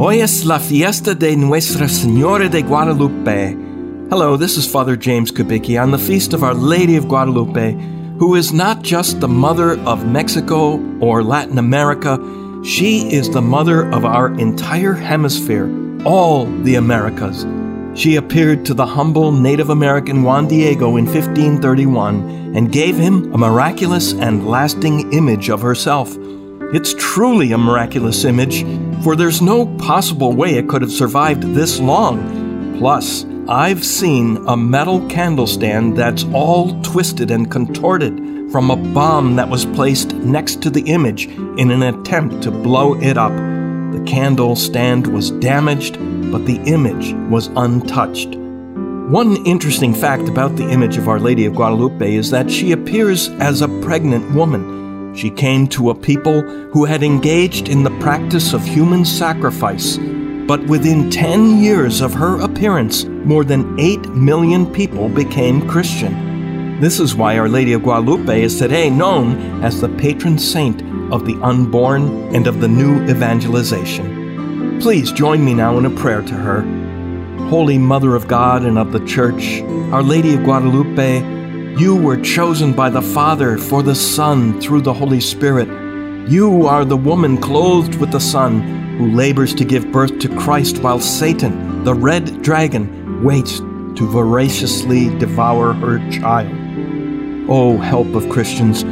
Hoy es la fiesta de Nuestra Señora de Guadalupe. Hello, this is Father James Kubicki on the feast of Our Lady of Guadalupe, who is not just the mother of Mexico or Latin America, she is the mother of our entire hemisphere, all the Americas. She appeared to the humble Native American Juan Diego in 1531 and gave him a miraculous and lasting image of herself. It's truly a miraculous image, for there's no possible way it could have survived this long. Plus, I've seen a metal candle stand that's all twisted and contorted from a bomb that was placed next to the image in an attempt to blow it up. The candle stand was damaged, but the image was untouched. One interesting fact about the image of Our Lady of Guadalupe is that she appears as a pregnant woman. She came to a people who had engaged in the practice of human sacrifice, but within 10 years of her appearance, more than 8 million people became Christian. This is why Our Lady of Guadalupe is today known as the patron saint of the unborn and of the new evangelization. Please join me now in a prayer to her. Holy Mother of God and of the Church, Our Lady of Guadalupe, you were chosen by the Father for the Son through the Holy Spirit. You are the woman clothed with the sun who labors to give birth to Christ while Satan, the red dragon, waits to voraciously devour her child. Oh, help of Christians,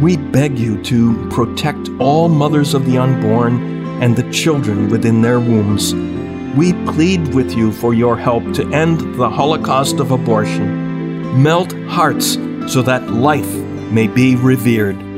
we beg you to protect all mothers of the unborn and the children within their wombs. We plead with you for your help to end the Holocaust of abortion melt hearts so that life may be revered.